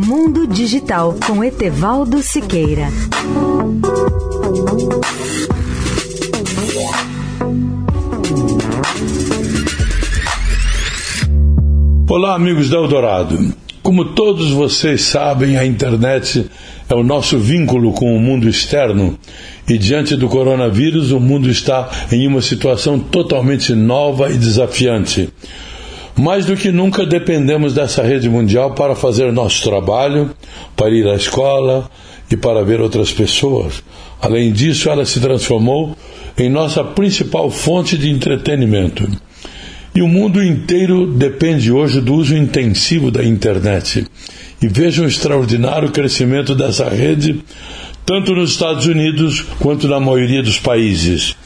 Mundo Digital com Etevaldo Siqueira. Olá, amigos da Eldorado. Como todos vocês sabem, a internet é o nosso vínculo com o mundo externo e, diante do coronavírus, o mundo está em uma situação totalmente nova e desafiante. Mais do que nunca dependemos dessa rede mundial para fazer nosso trabalho, para ir à escola e para ver outras pessoas. Além disso, ela se transformou em nossa principal fonte de entretenimento. E o mundo inteiro depende hoje do uso intensivo da internet. E veja o extraordinário crescimento dessa rede, tanto nos Estados Unidos quanto na maioria dos países.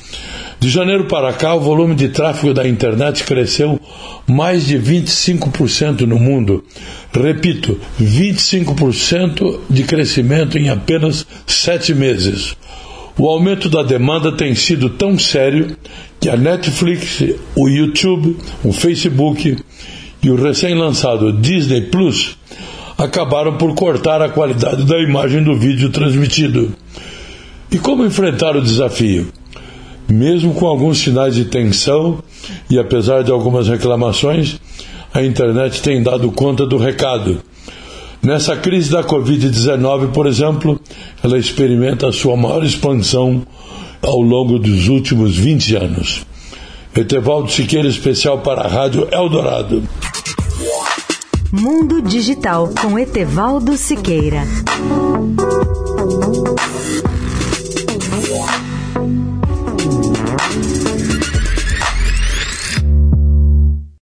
De janeiro para cá, o volume de tráfego da internet cresceu mais de 25% no mundo. Repito, 25% de crescimento em apenas sete meses. O aumento da demanda tem sido tão sério que a Netflix, o YouTube, o Facebook e o recém-lançado Disney Plus acabaram por cortar a qualidade da imagem do vídeo transmitido. E como enfrentar o desafio? Mesmo com alguns sinais de tensão e apesar de algumas reclamações, a internet tem dado conta do recado. Nessa crise da Covid-19, por exemplo, ela experimenta a sua maior expansão ao longo dos últimos 20 anos. Etevaldo Siqueira, especial para a Rádio Eldorado. Mundo Digital com Etevaldo Siqueira.